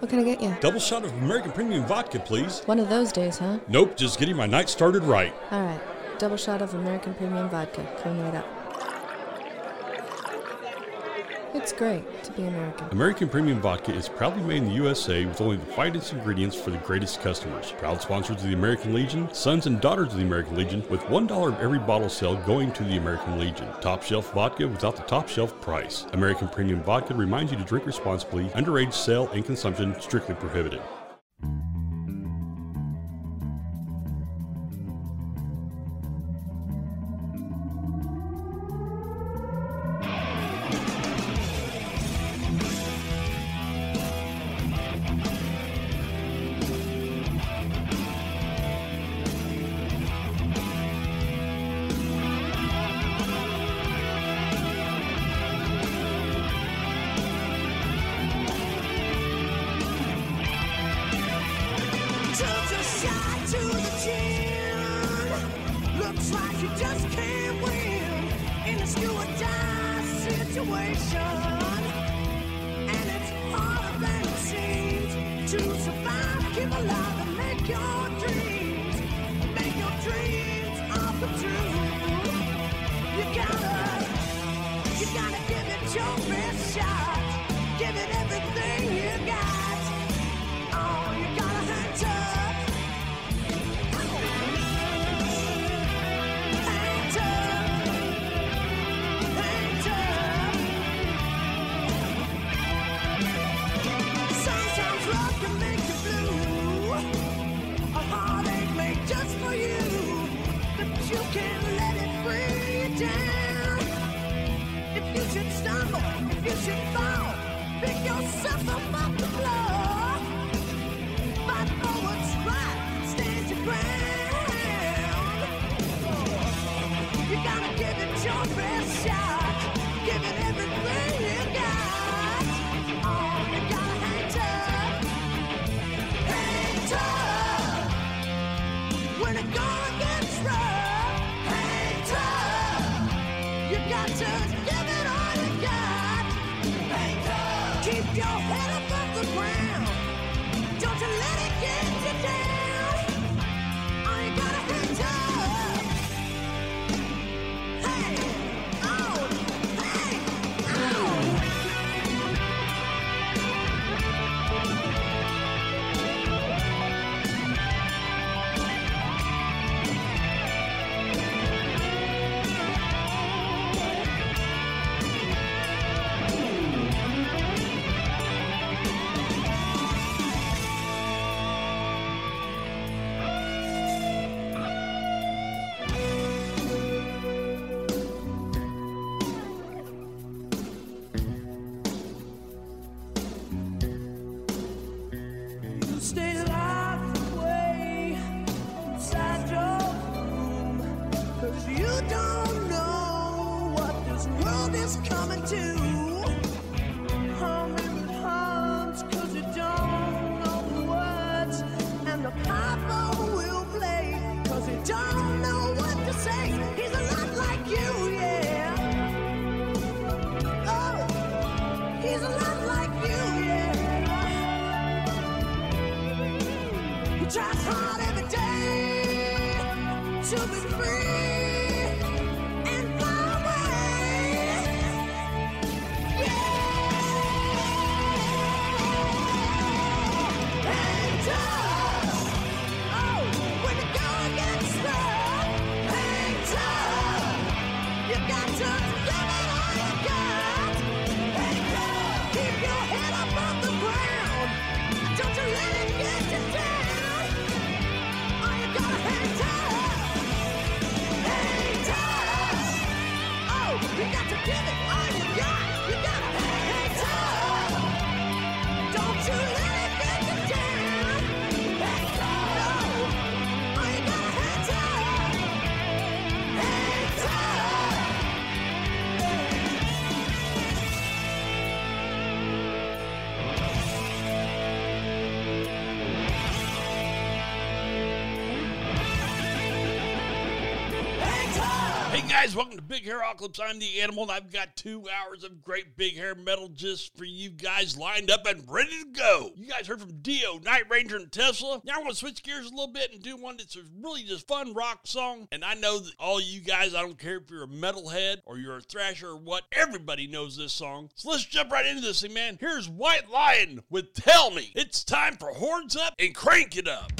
What can I get you? Double shot of American Premium Vodka, please. One of those days, huh? Nope, just getting my night started right. All right. Double shot of American Premium Vodka. Coming right up. It's great to be American. American Premium Vodka is proudly made in the USA with only the finest ingredients for the greatest customers. Proud sponsors of the American Legion, sons and daughters of the American Legion, with $1 of every bottle sale going to the American Legion. Top shelf vodka without the top shelf price. American Premium Vodka reminds you to drink responsibly. Underage sale and consumption strictly prohibited. Big Hair Ocolyps. I'm the animal, and I've got two hours of great big hair metal just for you guys lined up and ready to go. You guys heard from Dio, Night Ranger, and Tesla. Now I want to switch gears a little bit and do one that's really just fun rock song. And I know that all you guys, I don't care if you're a metalhead or you're a thrasher or what, everybody knows this song. So let's jump right into this thing, man. Here's White Lion with Tell Me. It's time for Horns Up and Crank It Up.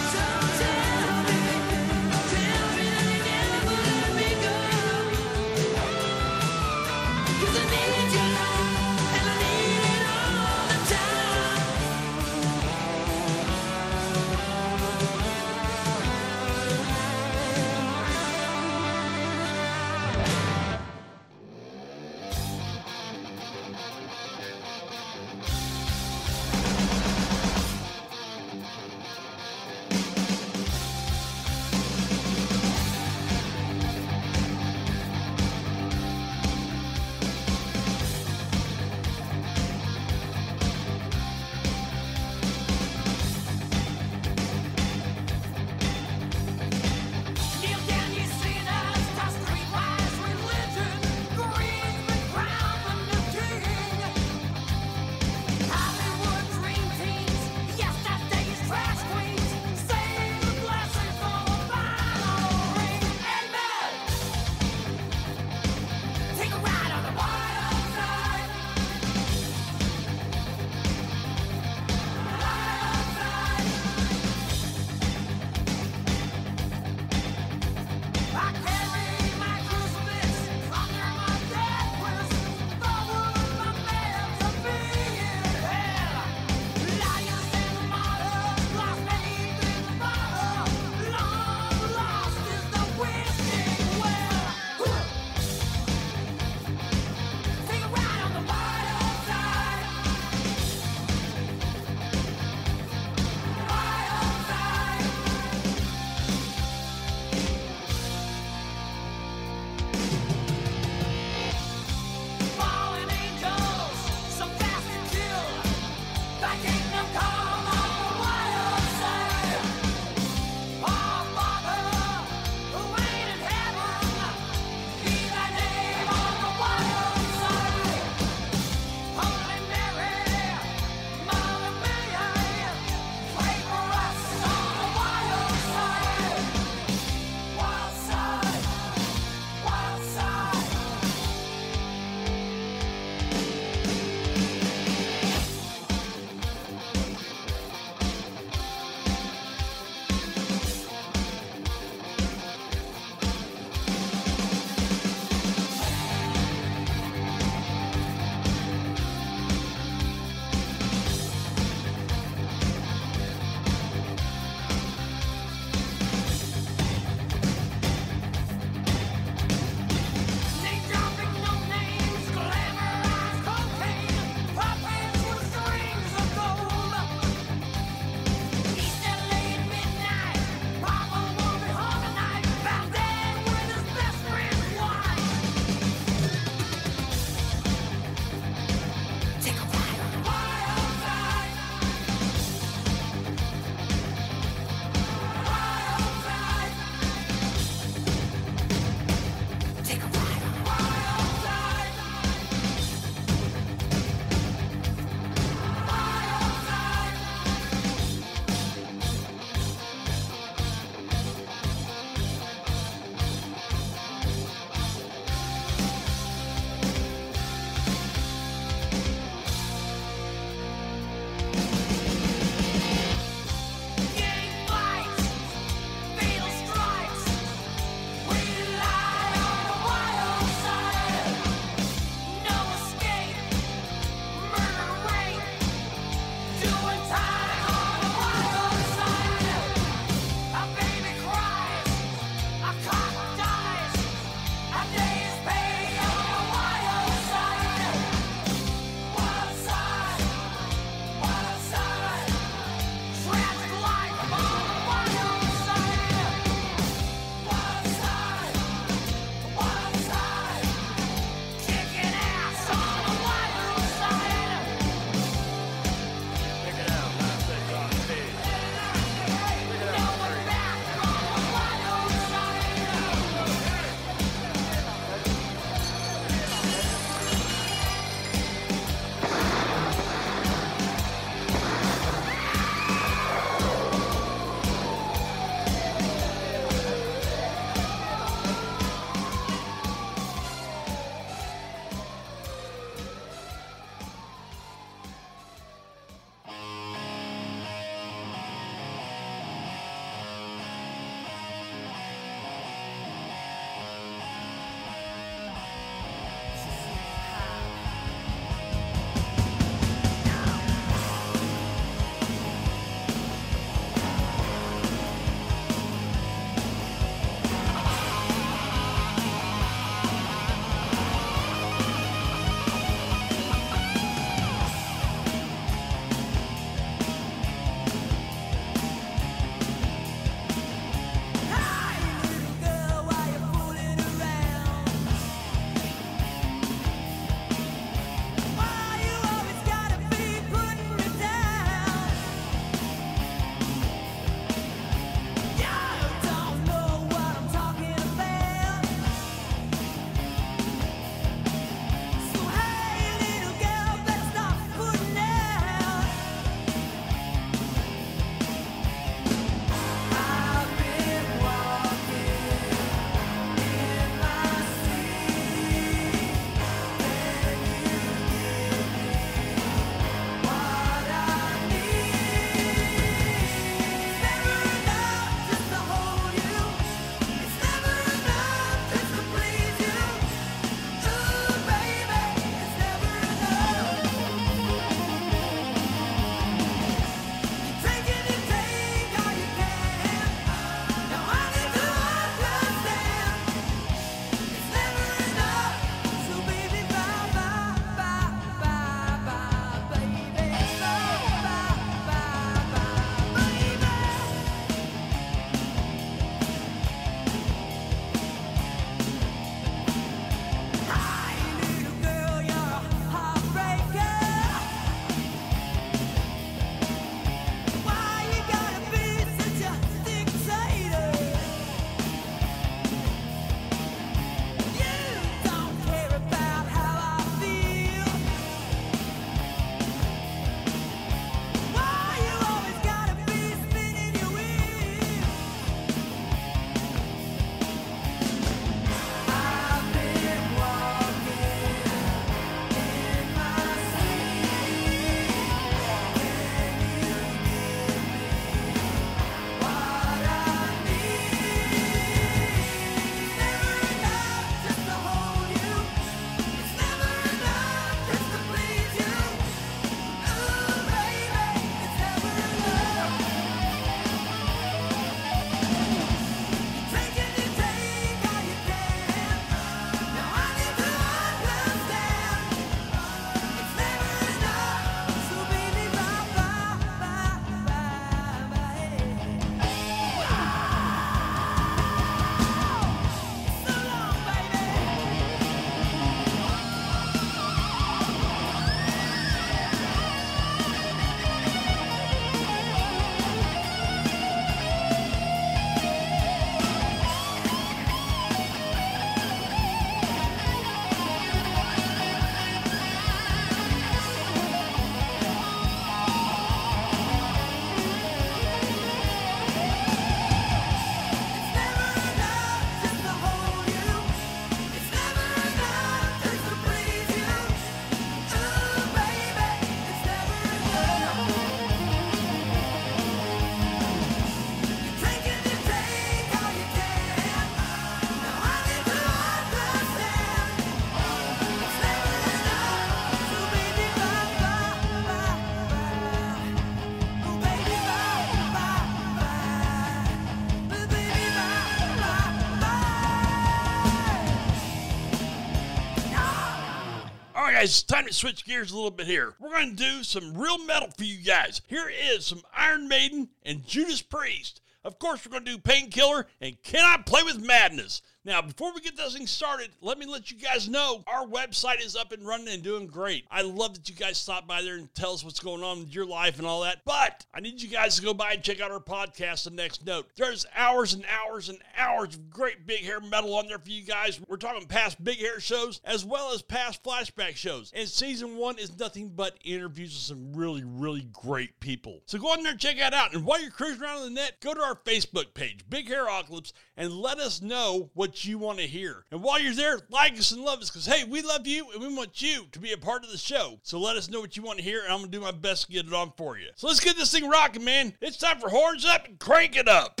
Guys, it's time to switch gears a little bit here. We're going to do some real metal for you guys. Here is some Iron Maiden and Judas Priest. Of course, we're going to do Painkiller and Can I Play with Madness? Now, before we get this thing started, let me let you guys know our website is up and running and doing great. I love that you guys stop by there and tell us what's going on with your life and all that. But I need you guys to go by and check out our podcast, The Next Note. There's hours and hours and hours of great big hair metal on there for you guys. We're talking past big hair shows as well as past flashback shows. And season one is nothing but interviews with some really, really great people. So go on there and check that out. And while you're cruising around the net, go to our Facebook page, Big Hair Ocolyps, and let us know what you want to hear. And while you're there, like us and love us because, hey, we love you and we want you to be a part of the show. So let us know what you want to hear, and I'm going to do my best to get it on for you. So let's get this thing rocking, man. It's time for Horns Up and Crank It Up.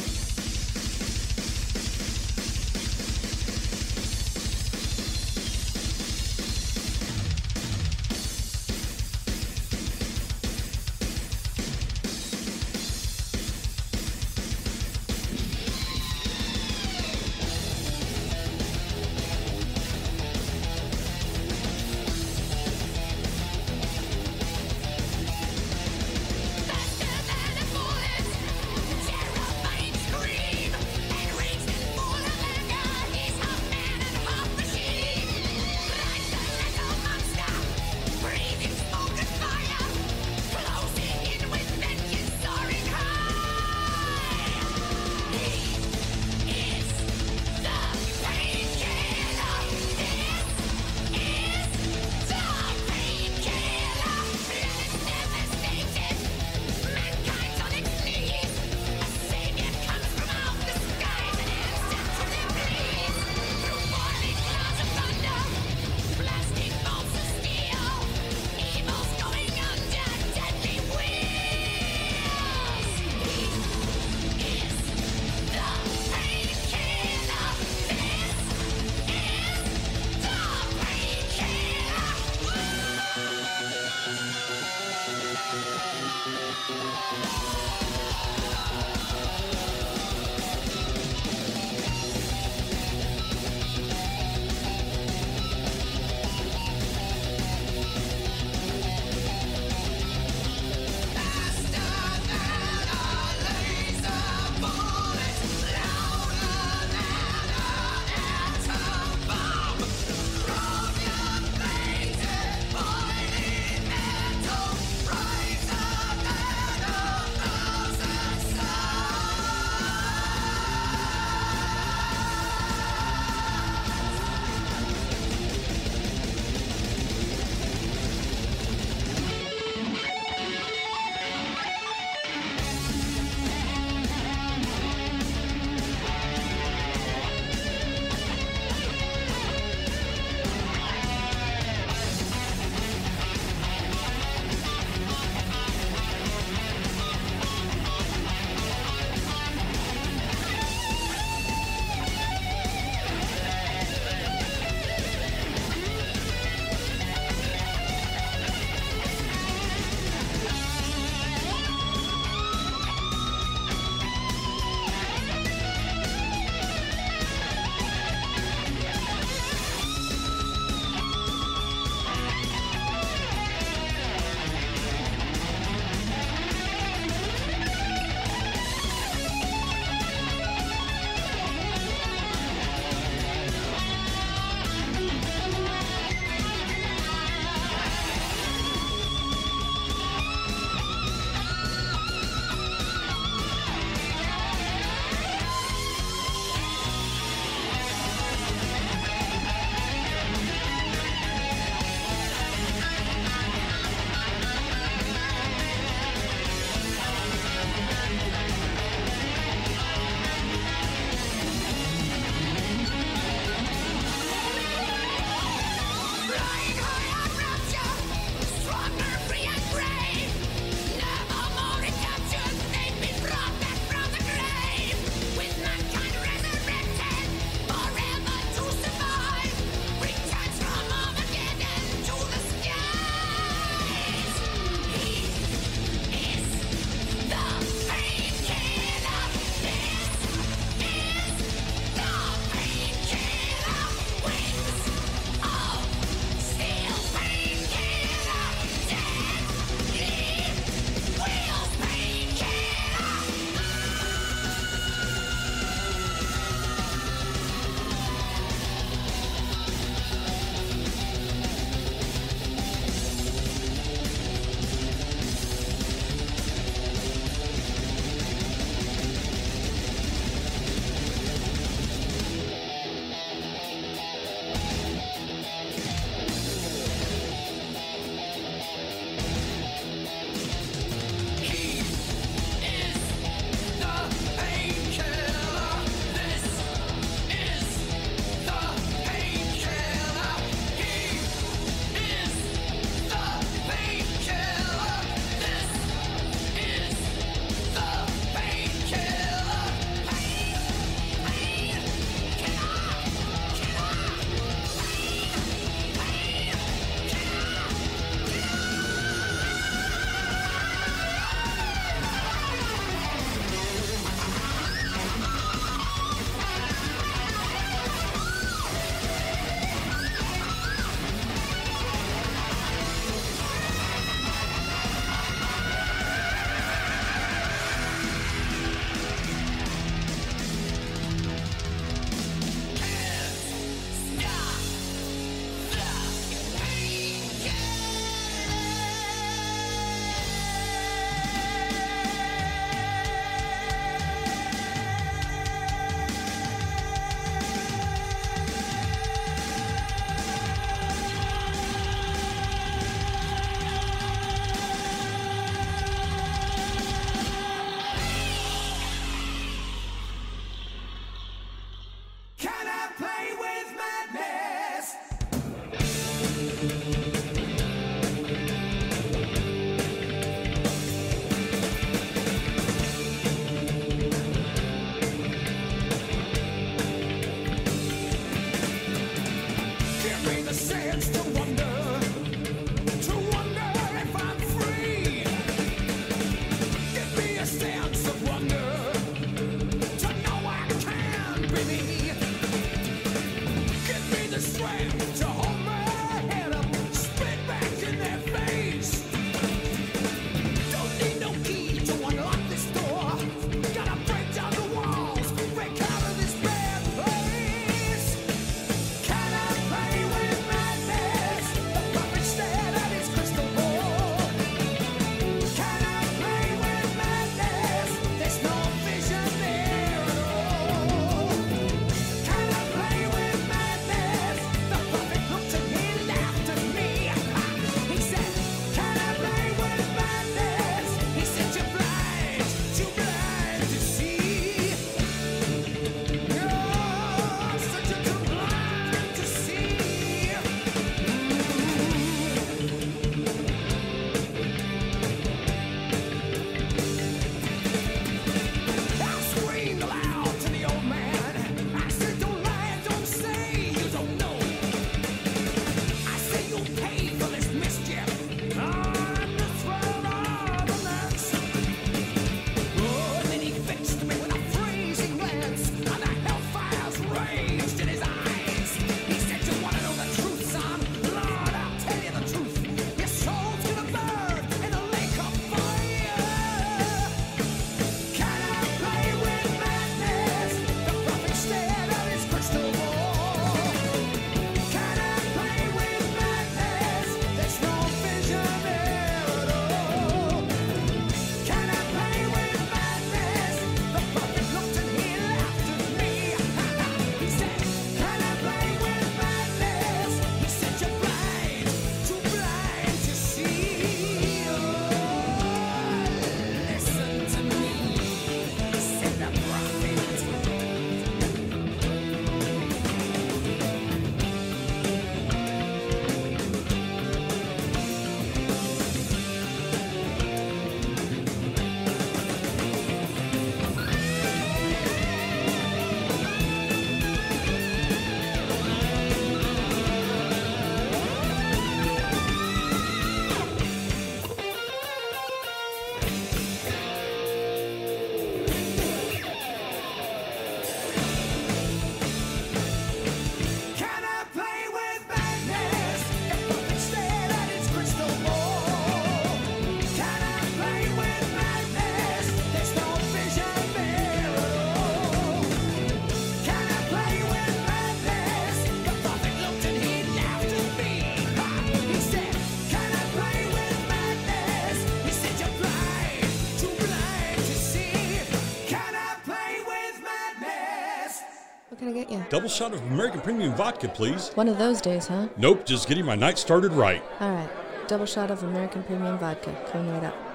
Double shot of American Premium Vodka, please. One of those days, huh? Nope, just getting my night started right. All right. Double shot of American Premium Vodka. Coming right up.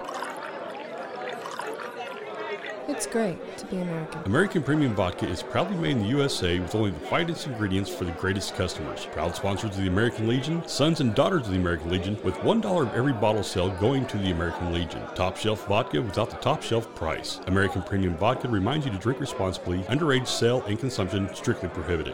It's great to be American. American Premium Vodka is proudly made in the USA with only the finest ingredients for the greatest customers. Proud sponsors of the American Legion, sons and daughters of the American Legion, with $1 of every bottle sale going to the American Legion. Top shelf vodka without the top shelf price. American Premium Vodka reminds you to drink responsibly. Underage sale and consumption strictly prohibited.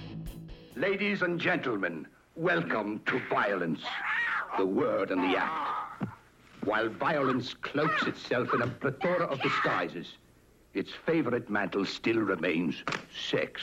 Ladies and gentlemen, welcome to violence, the word and the act. While violence cloaks itself in a plethora of disguises, its favorite mantle still remains sex.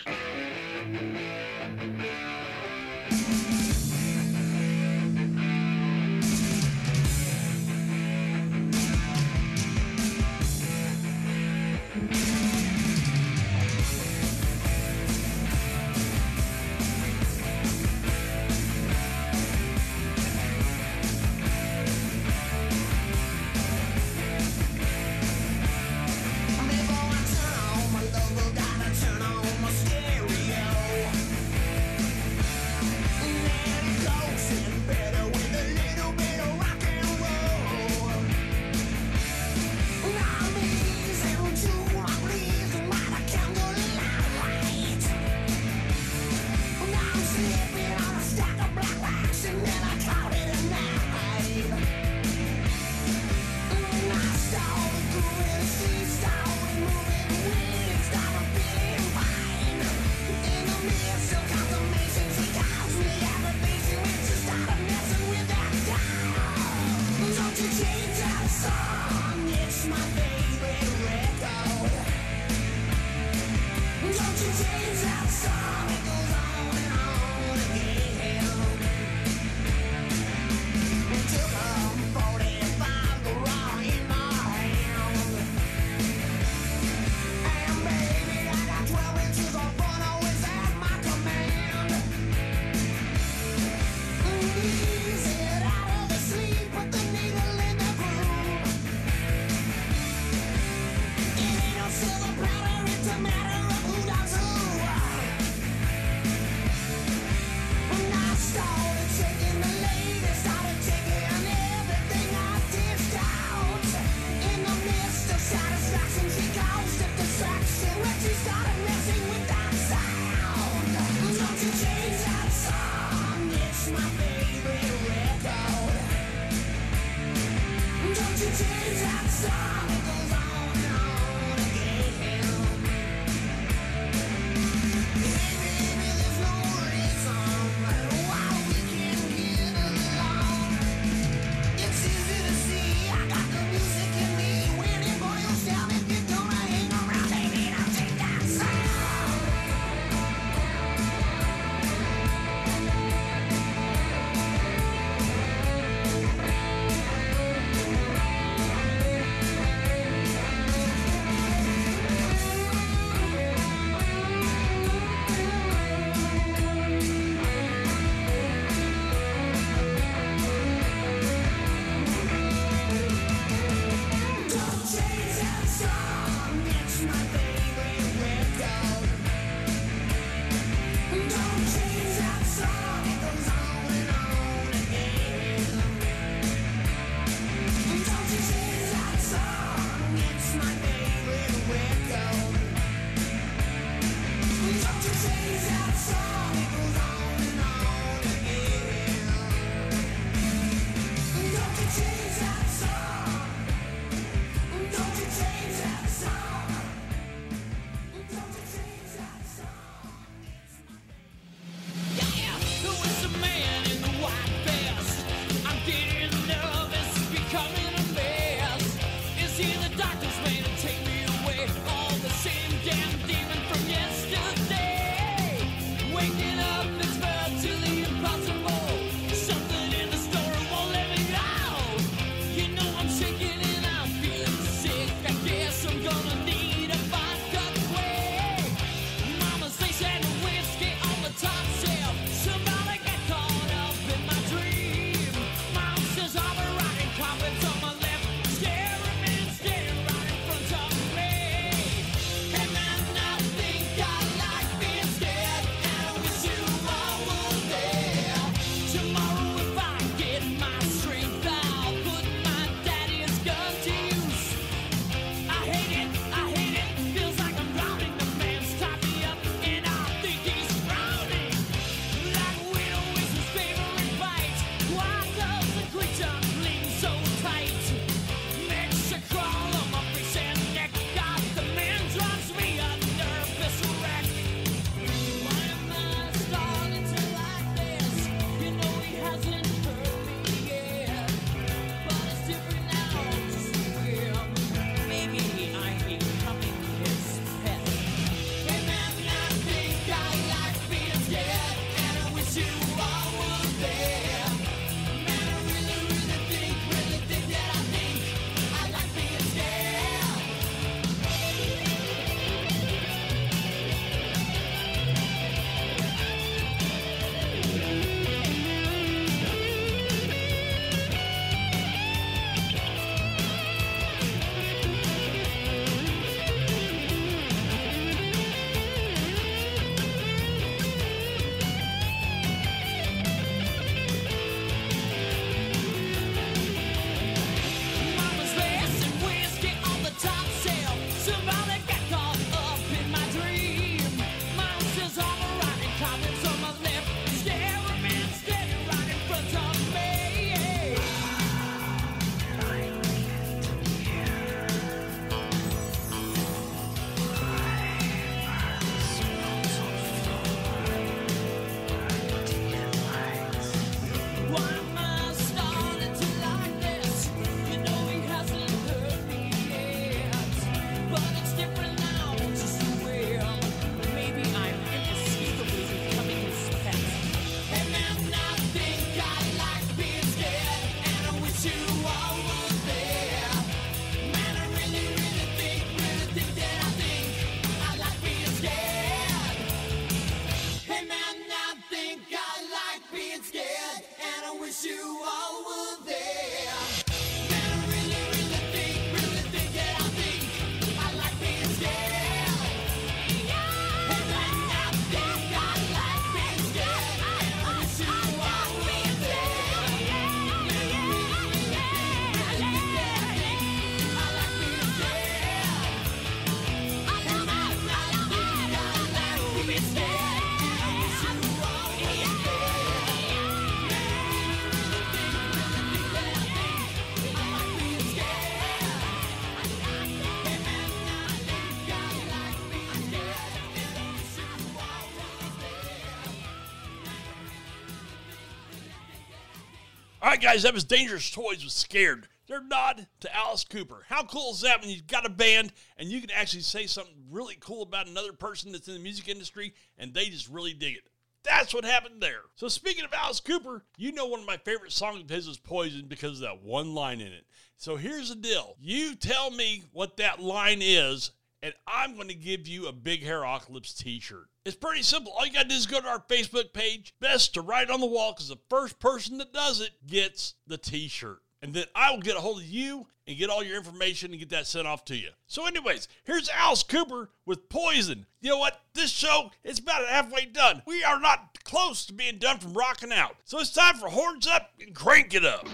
Right, guys, that was Dangerous Toys with Scared. They're nod to Alice Cooper. How cool is that when you've got a band and you can actually say something really cool about another person that's in the music industry and they just really dig it? That's what happened there. So speaking of Alice Cooper, you know one of my favorite songs of his is Poison because of that one line in it. So here's the deal. You tell me what that line is, and I'm going to give you a Big Hair Ocolyps t-shirt. It's pretty simple. All you got to do is go to our Facebook page. Best to write on the wall because the first person that does it gets the t-shirt. And then I will get a hold of you and get all your information and get that sent off to you. So, anyways, here's Alice Cooper with Poison. You know what? This show is about halfway done. We are not close to being done from rocking out. So it's time for Horns Up and Crank It Up.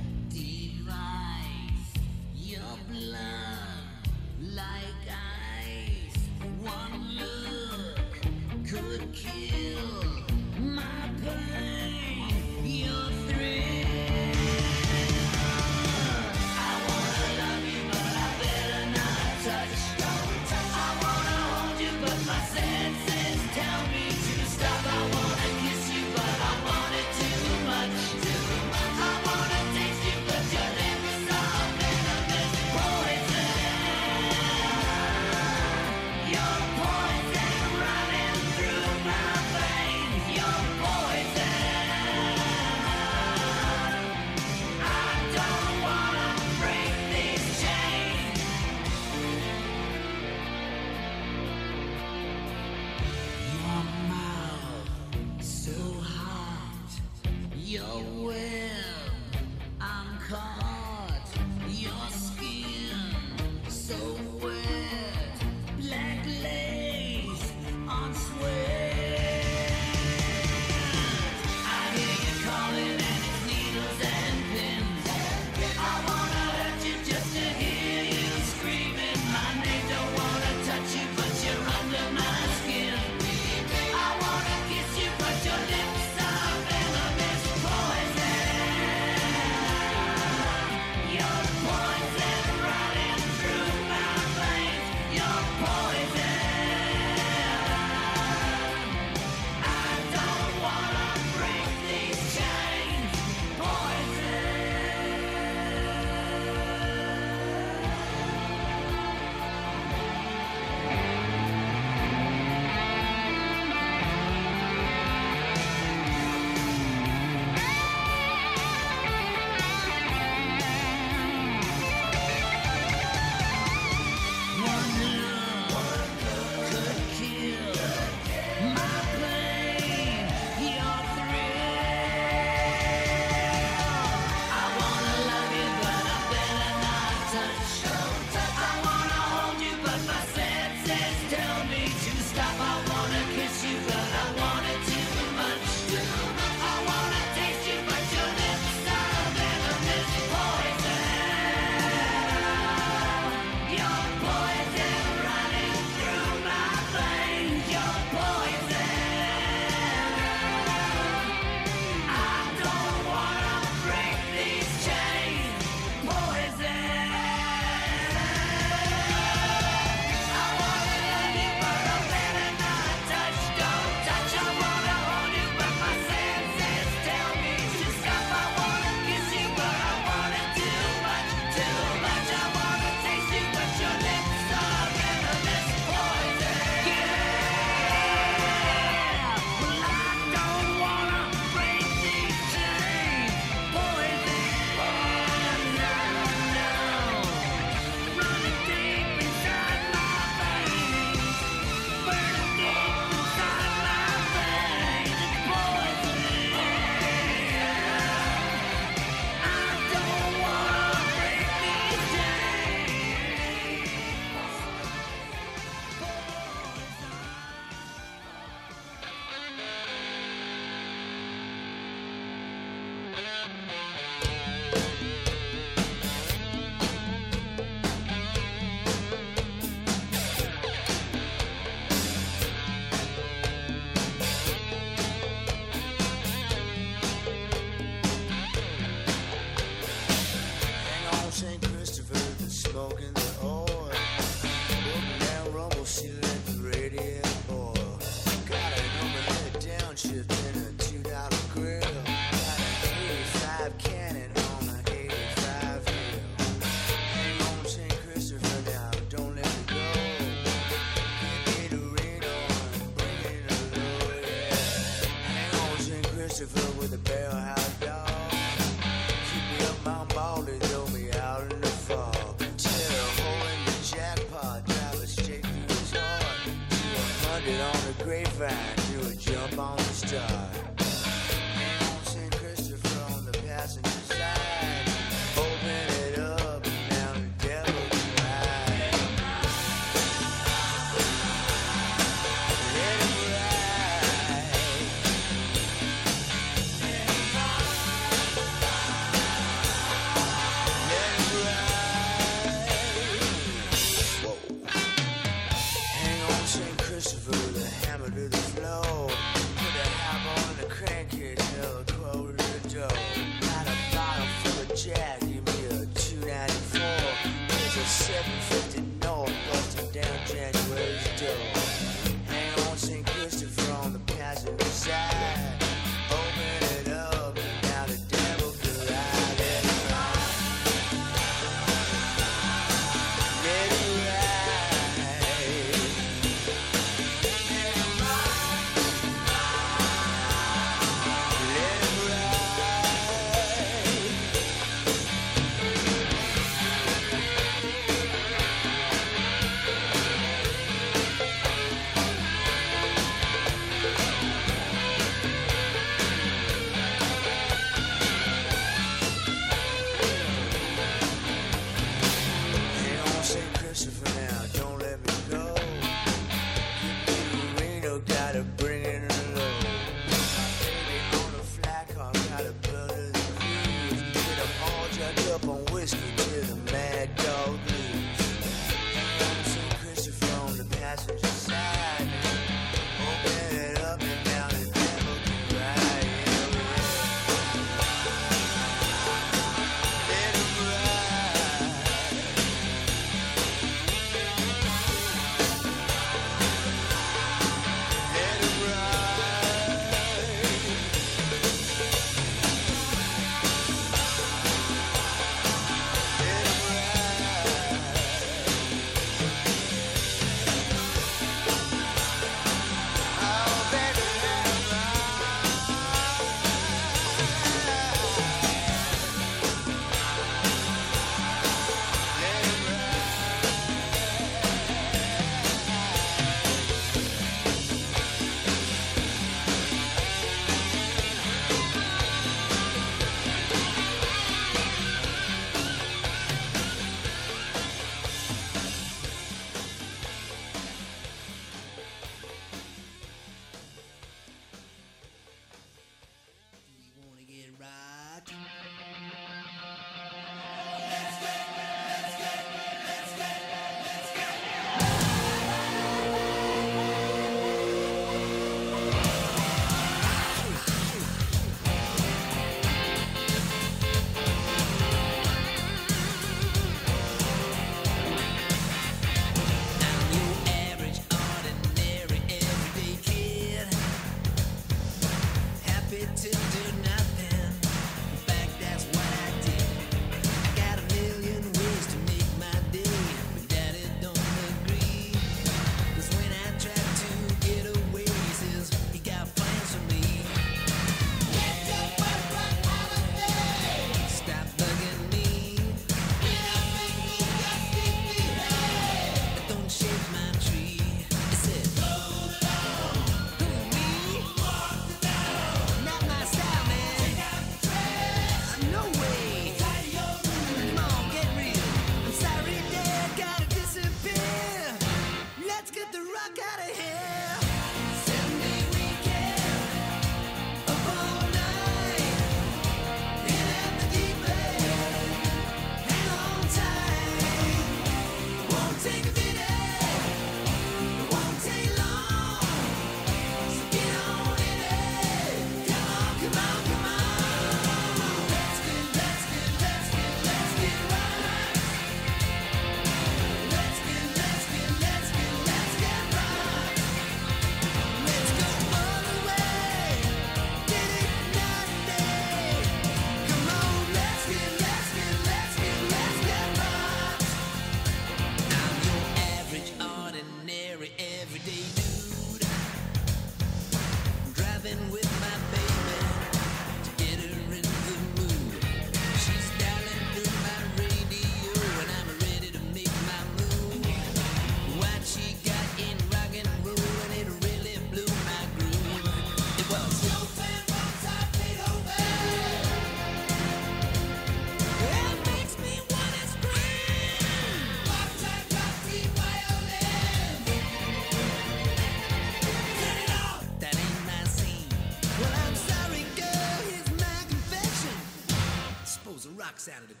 Rocks out of the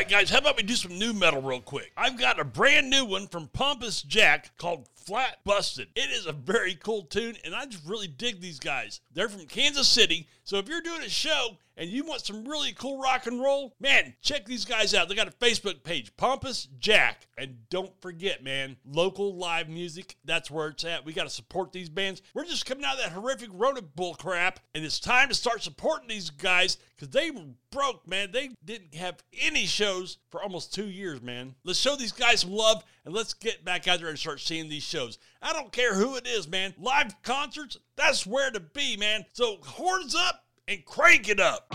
right, guys, how about we do some new metal real quick? I've got a brand new one from Pompous Jack called Flat Busted. It is a very cool tune, and I just really dig these guys. They're from Kansas City, so if you're doing a show and you want some really cool rock and roll, man, check these guys out. They got a Facebook page, Pompous Jack. And don't forget, man, local live music, that's where it's at. We got to support these bands. We're just coming out of that horrific Rona bull crap, and it's time to start supporting these guys because they were broke, man. They didn't have any shows for almost two years, man. Let's show these guys some love and let's get back out there and start seeing these shows. I don't care who it is, man. Live concerts, that's where to be, man. So horns up and crank it up.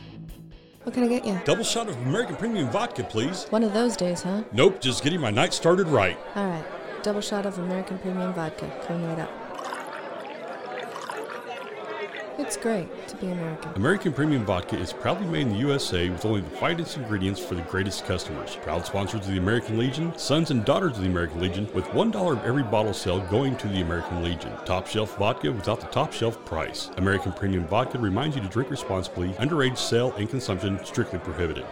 What can I get you? Double shot of American Premium Vodka, please. One of those days, huh? Nope, just getting my night started right. All right. Double shot of American Premium Vodka. Coming right up. It's great to be American. American Premium Vodka is proudly made in the USA with only the finest ingredients for the greatest customers. Proud sponsors of the American Legion, sons and daughters of the American Legion, with $1 of every bottle sale going to the American Legion. Top shelf vodka without the top shelf price. American Premium Vodka reminds you to drink responsibly. Underage sale and consumption strictly prohibited.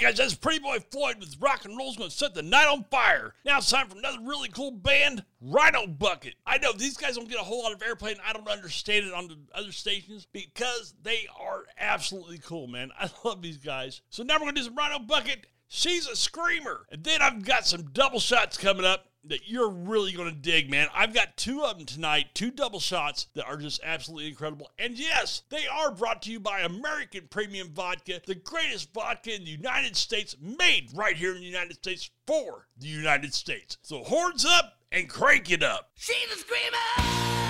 Guys, that's Pretty Boy Floyd with Rock and Roll's to set the night on fire. Now it's time for another really cool band, Rhino Bucket. I know these guys don't get a whole lot of airplay, and I don't understand it on the other stations because they are absolutely cool, man. I love these guys. So now we're to do some Rhino Bucket. She's a screamer. And then I've got some double shots coming up that you're really going to dig, man. I've got two of them tonight, two double shots that are just absolutely incredible. And yes, they are brought to you by American Premium Vodka, the greatest vodka in the United States, made right here in the United States for the United States. So horns up and crank it up. She's a screamer!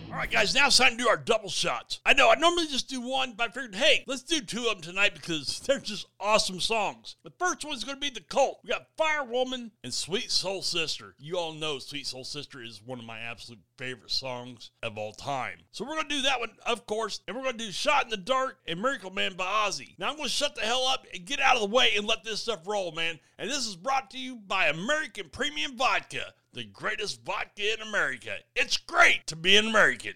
Right, guys, now it's time to do our double shots. I know I normally just do one, but I figured, hey, let's do two of them tonight because they're just awesome songs. The first one's going to be The Cult. We got Fire Woman and Sweet Soul Sister. You all know Sweet Soul Sister is one of my absolute favorite songs of all time. So we're going to do that one, of course, and we're going to do Shot in the Dark and Miracle Man by Ozzy. Now I'm going to shut the hell up and get out of the way and let this stuff roll, man. And this is brought to you by American Premium Vodka the greatest vodka in America. It's great to be an American.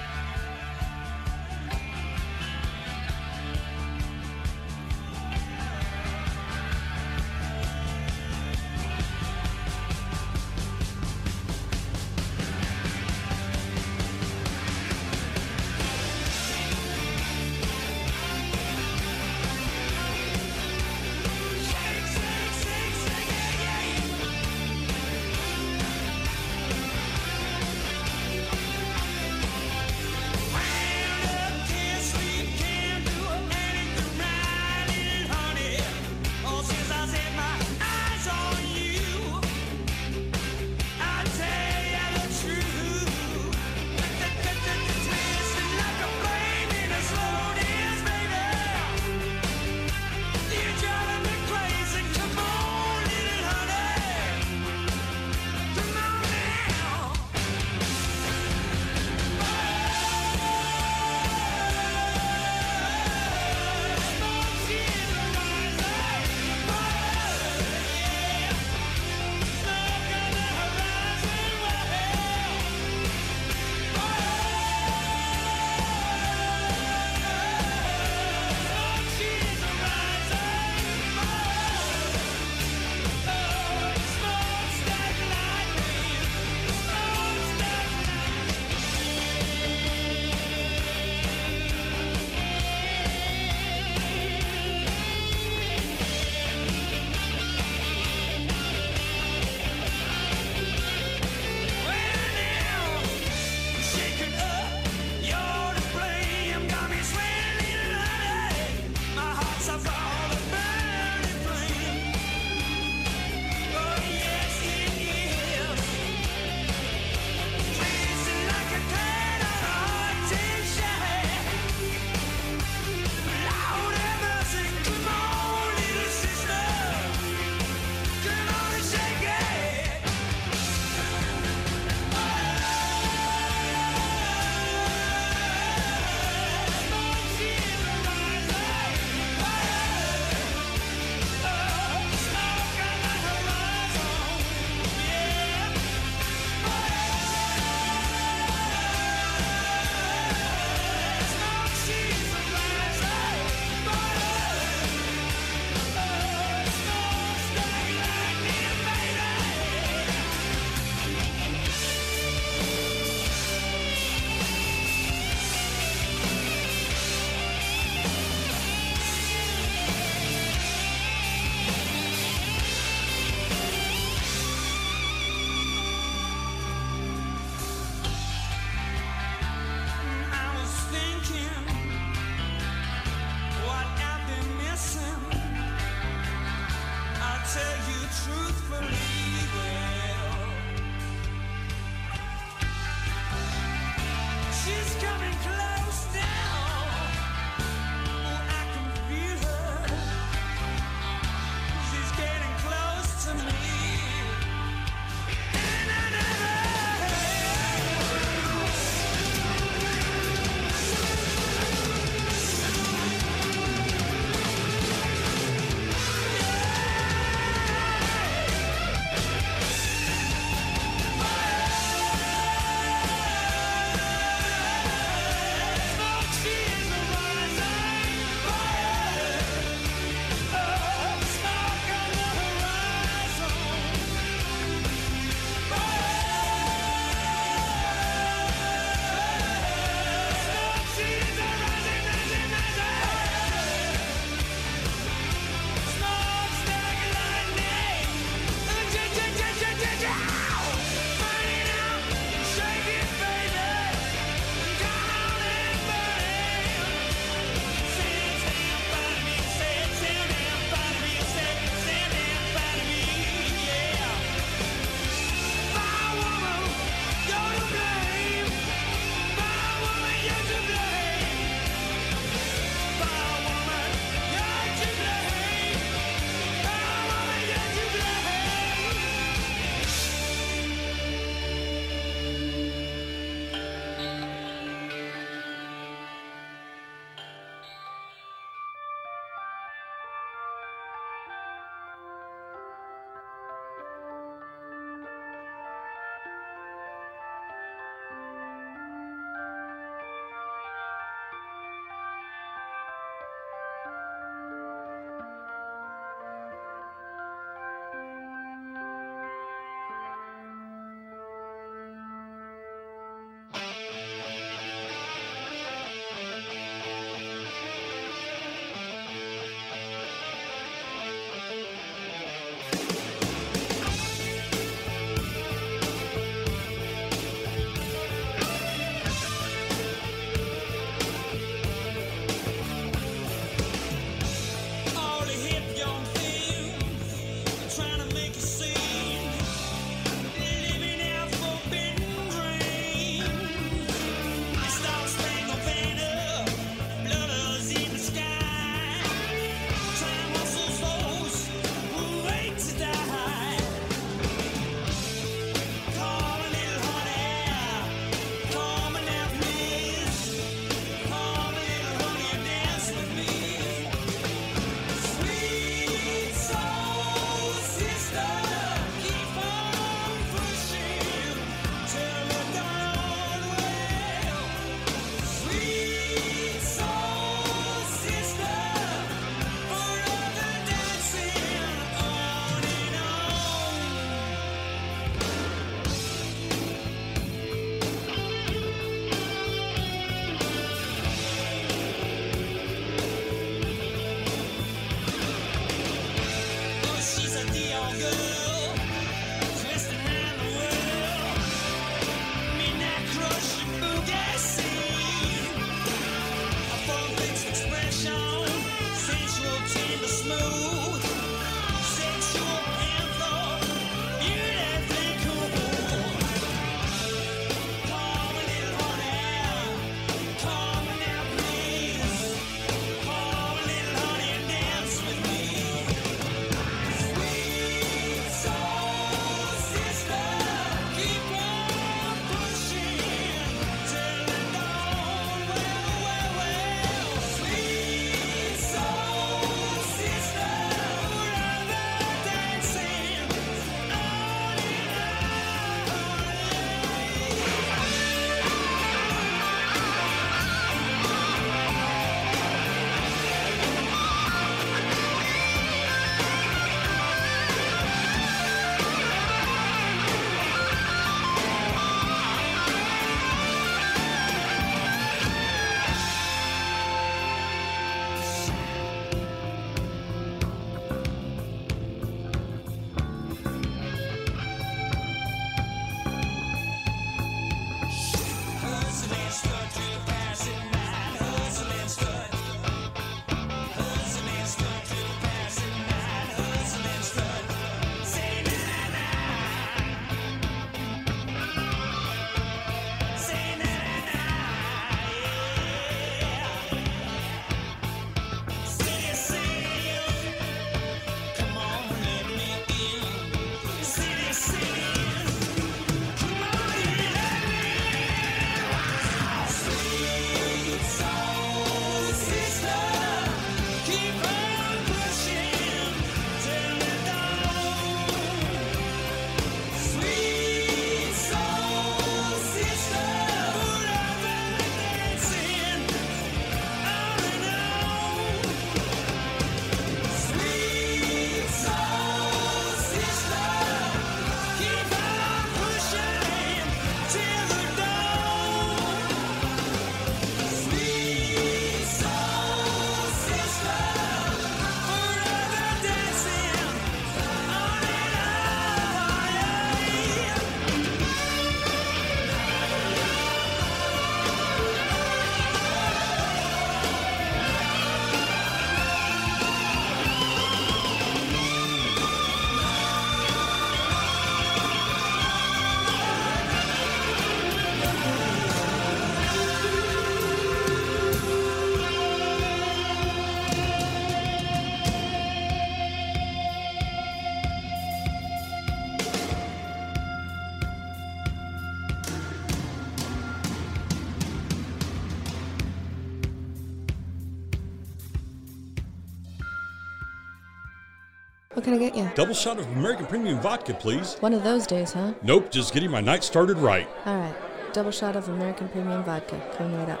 What can I get you? Double shot of American Premium Vodka, please. One of those days, huh? Nope, just getting my night started right. All right. Double shot of American Premium Vodka. Coming right up.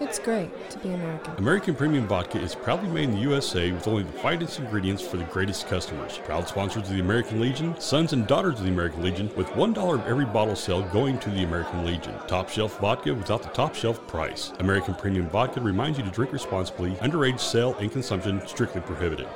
It's great to be American. American Premium Vodka is proudly made in the USA with only the finest ingredients for the greatest customers. Proud sponsors of the American Legion, sons and daughters of the American Legion, with $1 of every bottle sale going to the American Legion. Top shelf vodka without the top shelf price. American Premium Vodka reminds you to drink responsibly. Underage sale and consumption strictly prohibited.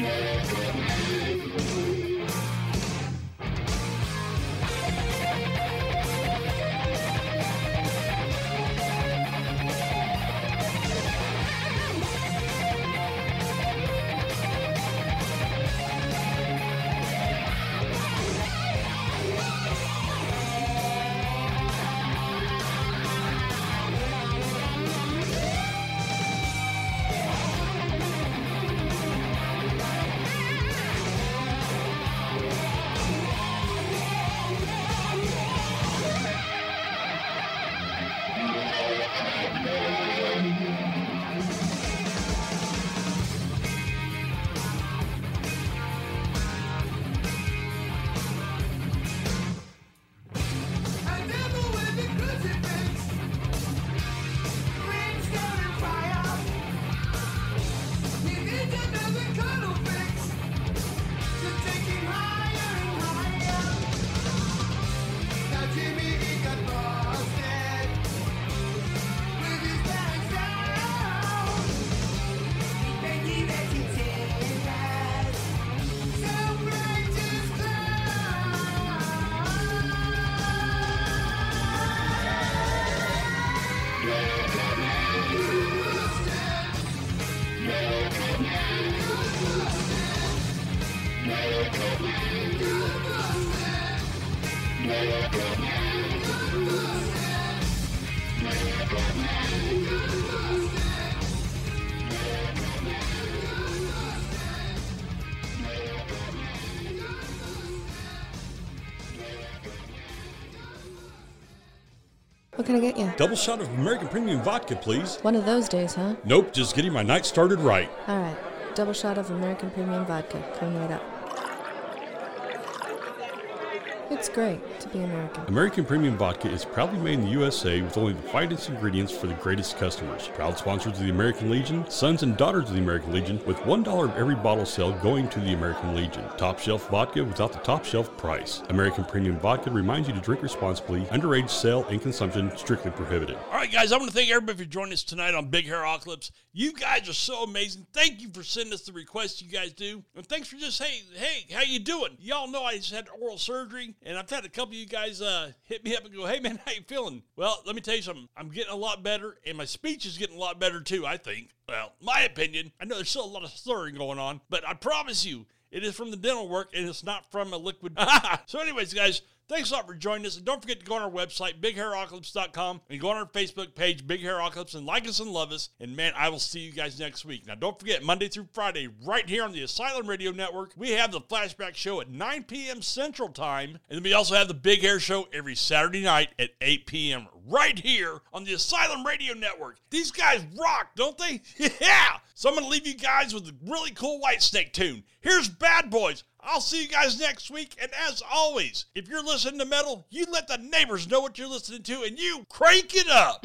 What can I get you? Double shot of American Premium Vodka, please. One of those days, huh? Nope, just getting my night started right. All right. Double shot of American Premium Vodka. Coming right up. It's great to be American. American Premium Vodka is proudly made in the USA with only the finest ingredients for the greatest customers. Proud sponsors of the American Legion, sons and daughters of the American Legion, with $1 of every bottle sale going to the American Legion. Top shelf vodka without the top shelf price. American Premium Vodka reminds you to drink responsibly. Underage sale and consumption strictly prohibited. All right, guys, I want to thank everybody for joining us tonight on Big Hair Ocolyps. You guys are so amazing. Thank you for sending us the requests you guys do. And thanks for just, hey, hey, how you doing? Y'all know I just had oral surgery, and I've had a couple of you guys uh, hit me up and go, hey, man, how you feeling? Well, let me tell you something. I'm getting a lot better, and my speech is getting a lot better, too, I think. Well, my opinion. I know there's still a lot of slurring going on, but I promise you, it is from the dental work, and it's not from a liquid. so anyways, guys, Thanks a lot for joining us. And don't forget to go on our website, bighairocalypse.com, and go on our Facebook page, Big Hair Ocolyps, and like us and love us. And man, I will see you guys next week. Now, don't forget, Monday through Friday, right here on the Asylum Radio Network, we have the Flashback Show at 9 p.m. Central Time. And then we also have the Big Hair Show every Saturday night at 8 p.m. right here on the Asylum Radio Network. These guys rock, don't they? yeah! So I'm going to leave you guys with a really cool Whitesnake tune. Here's Bad Boys. I'll see you guys next week. And as always, if you're listening to metal, you let the neighbors know what you're listening to and you crank it up.